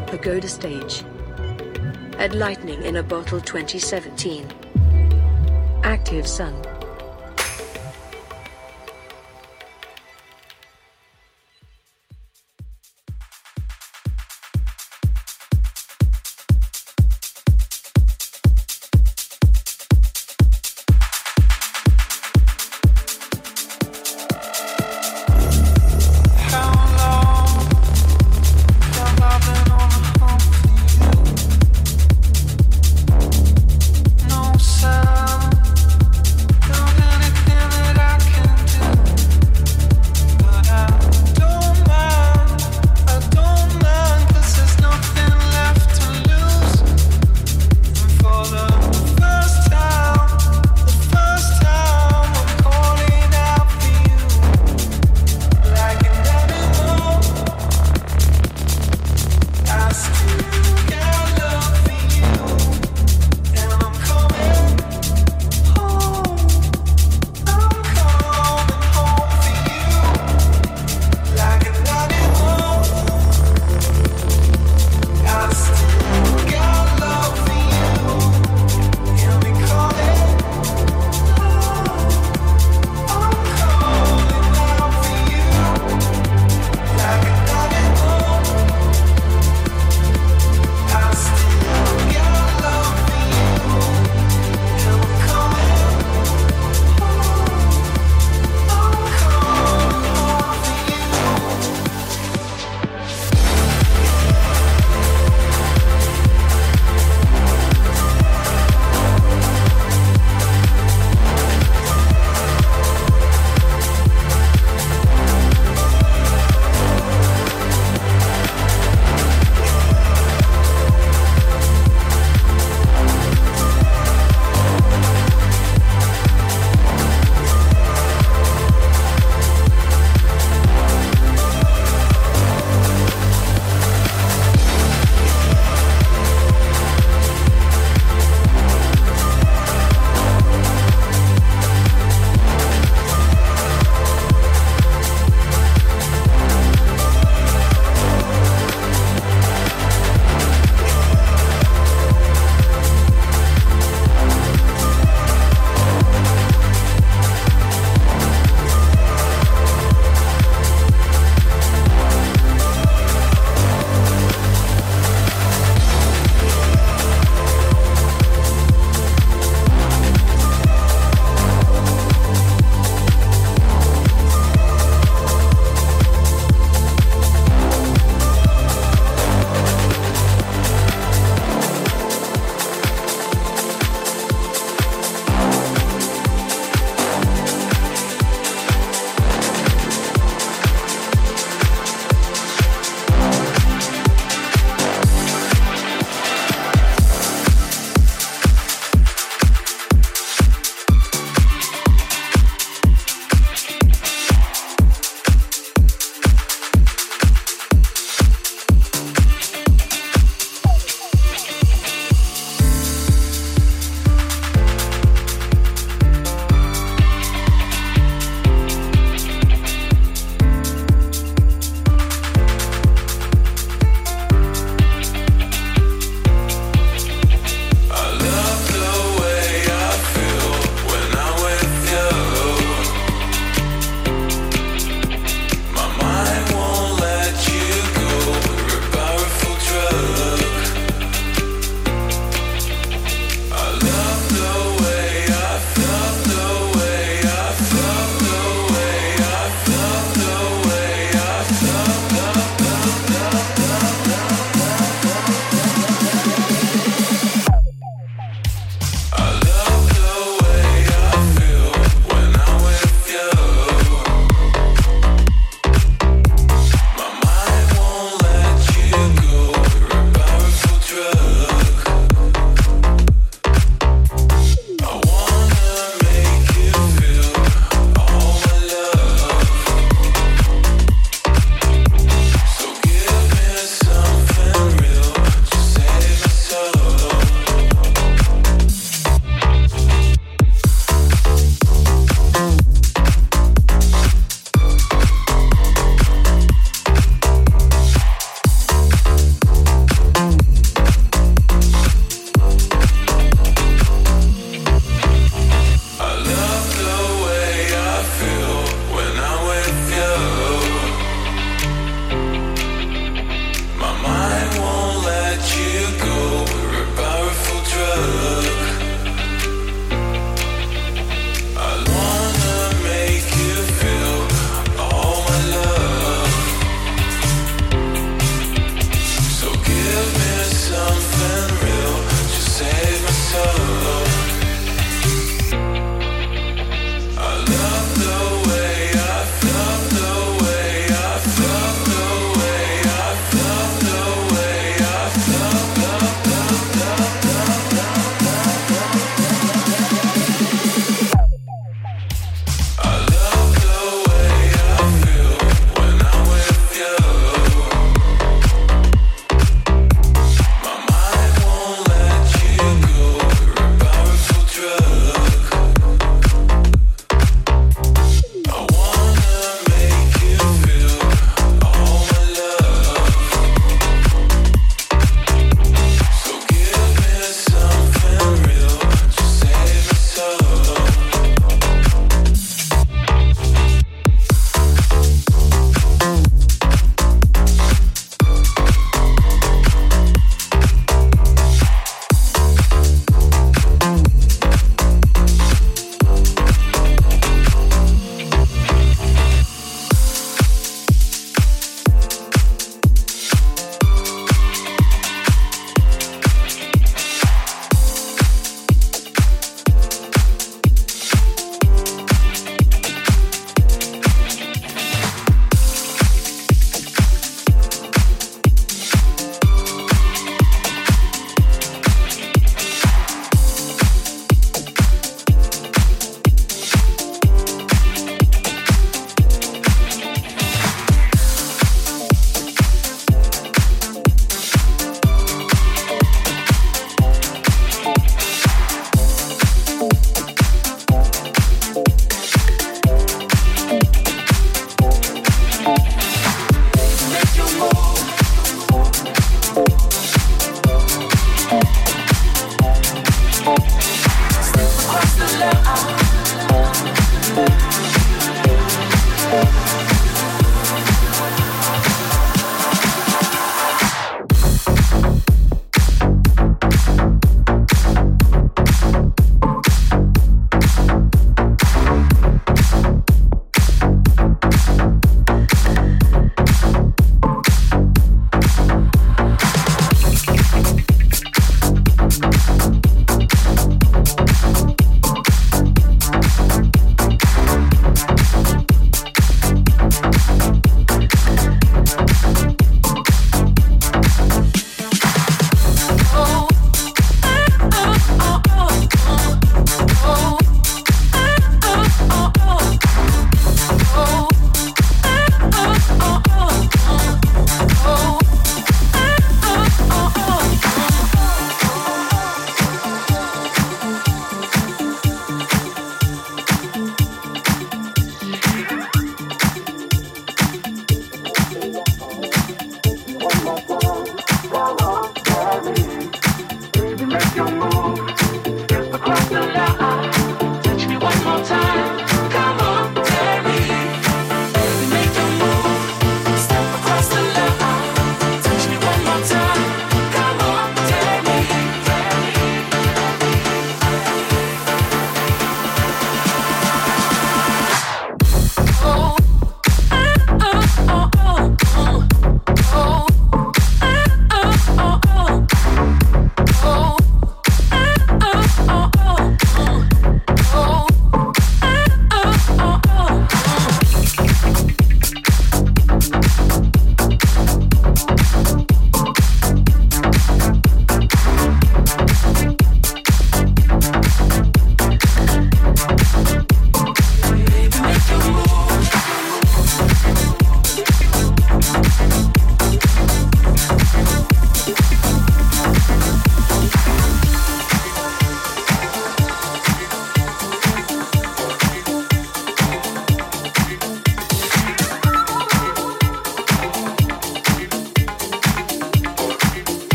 the Pagoda stage. At Lightning in a Bottle 2017. Active Sun.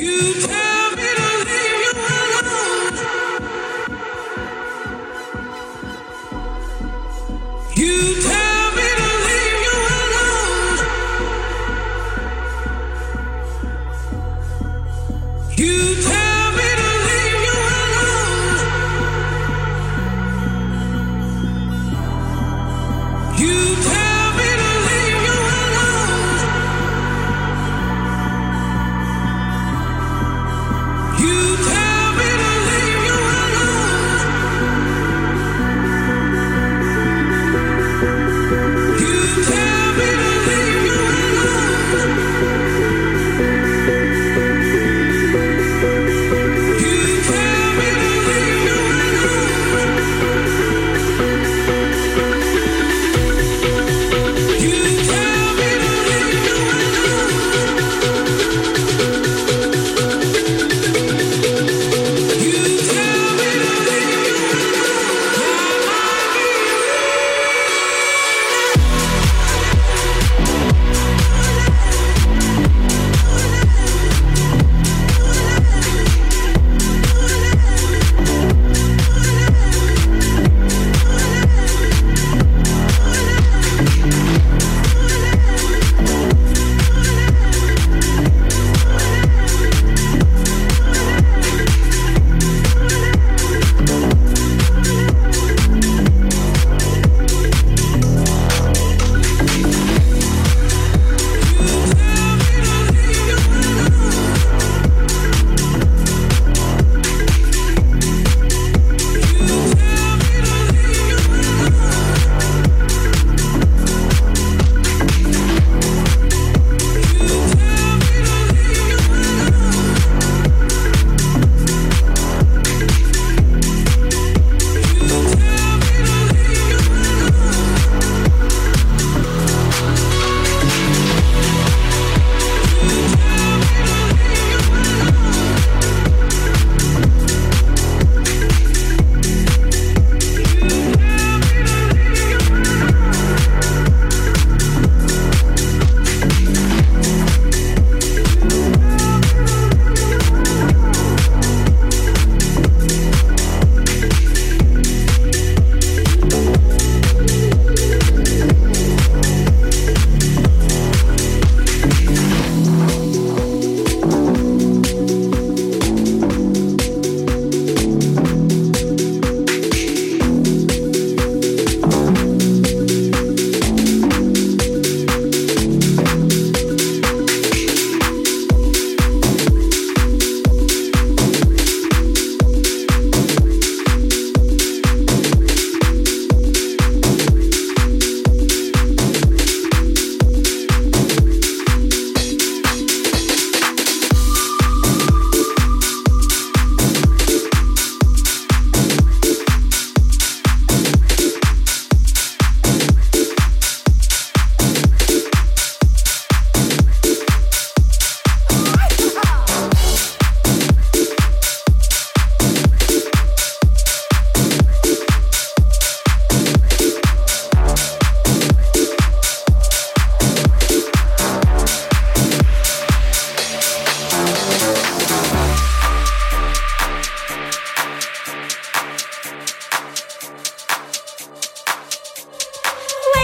You tell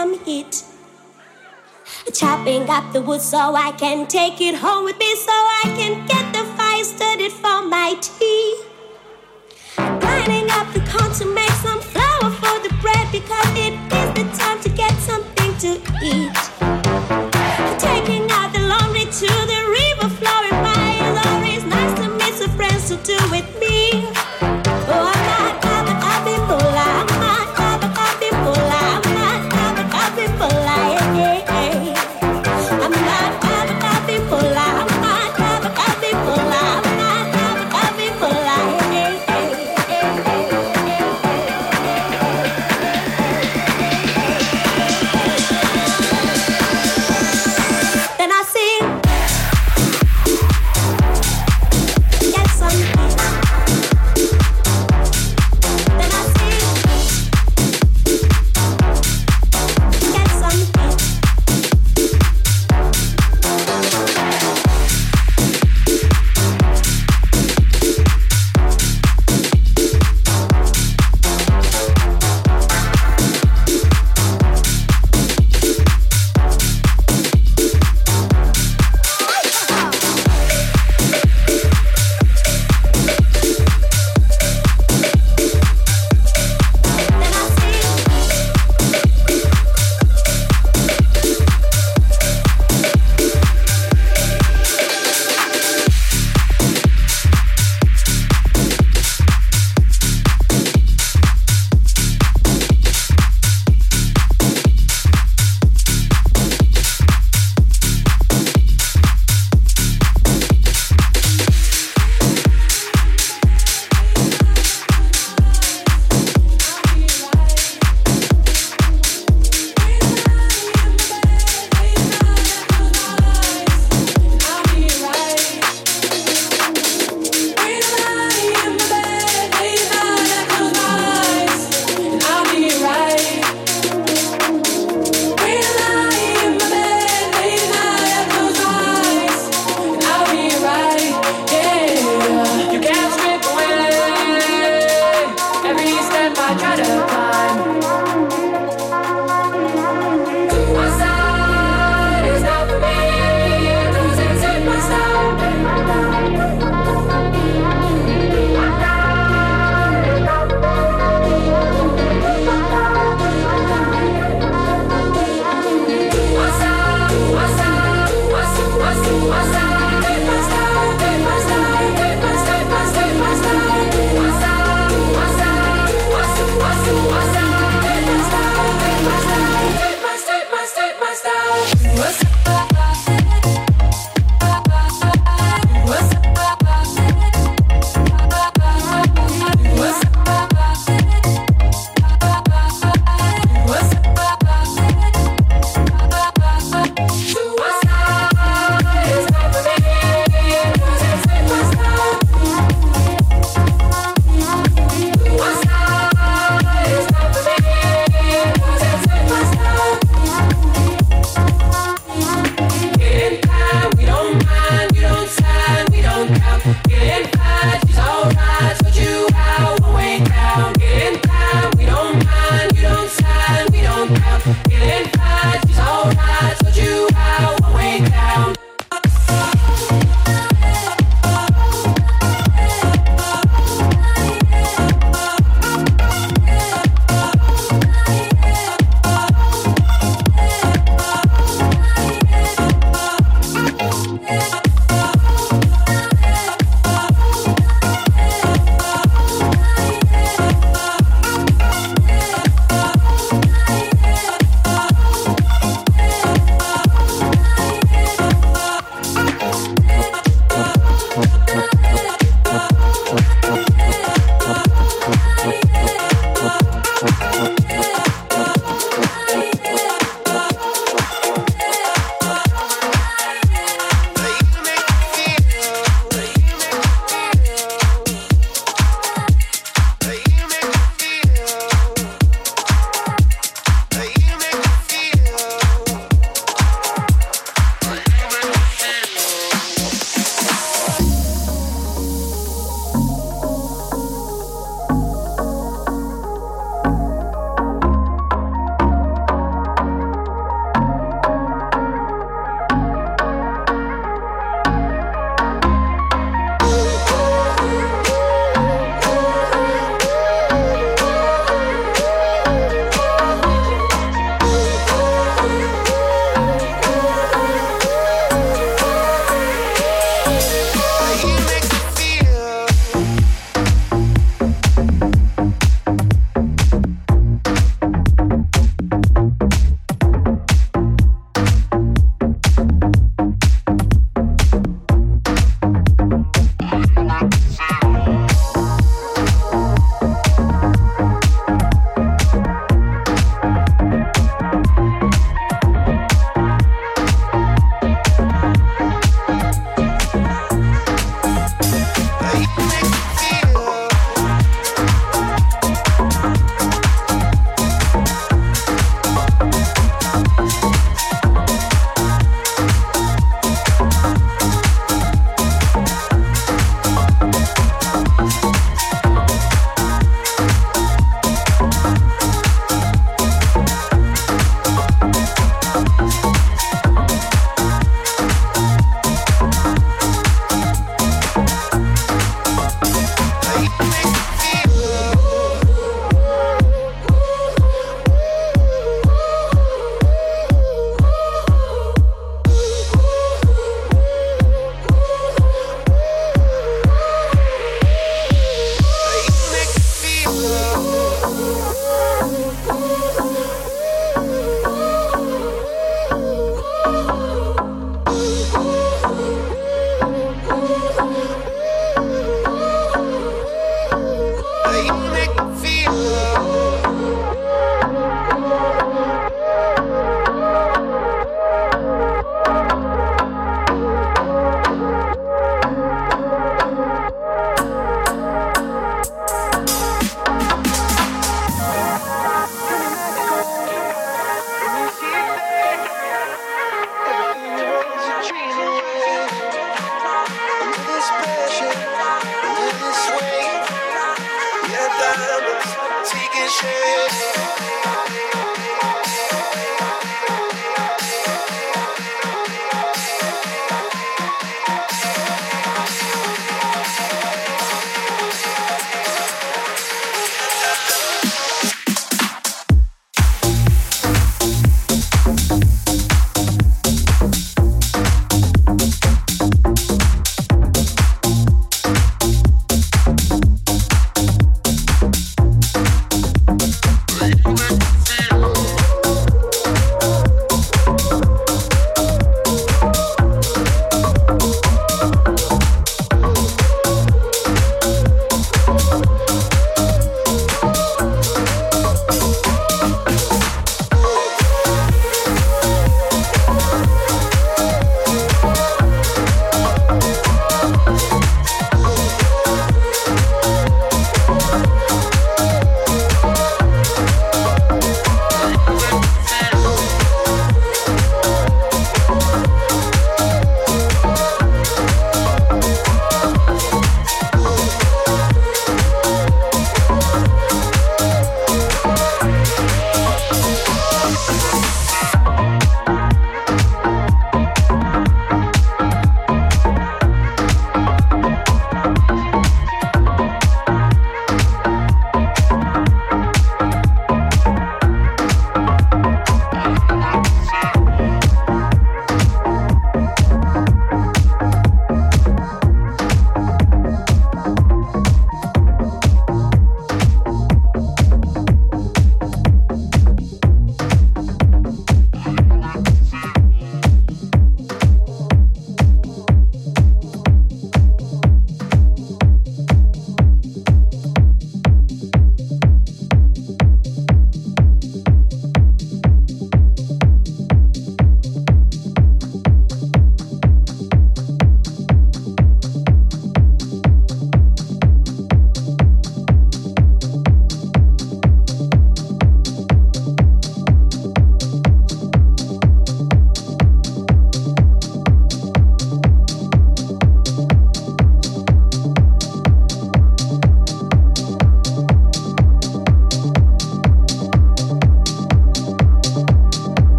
some heat. Chopping up the wood so I can take it home with me so I can get the fire started for my tea. Grinding up the corn to make some flour for the bread because it is the time to get something to eat.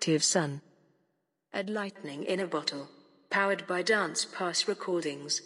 Active Sun. At Lightning in a Bottle. Powered by Dance Pass Recordings.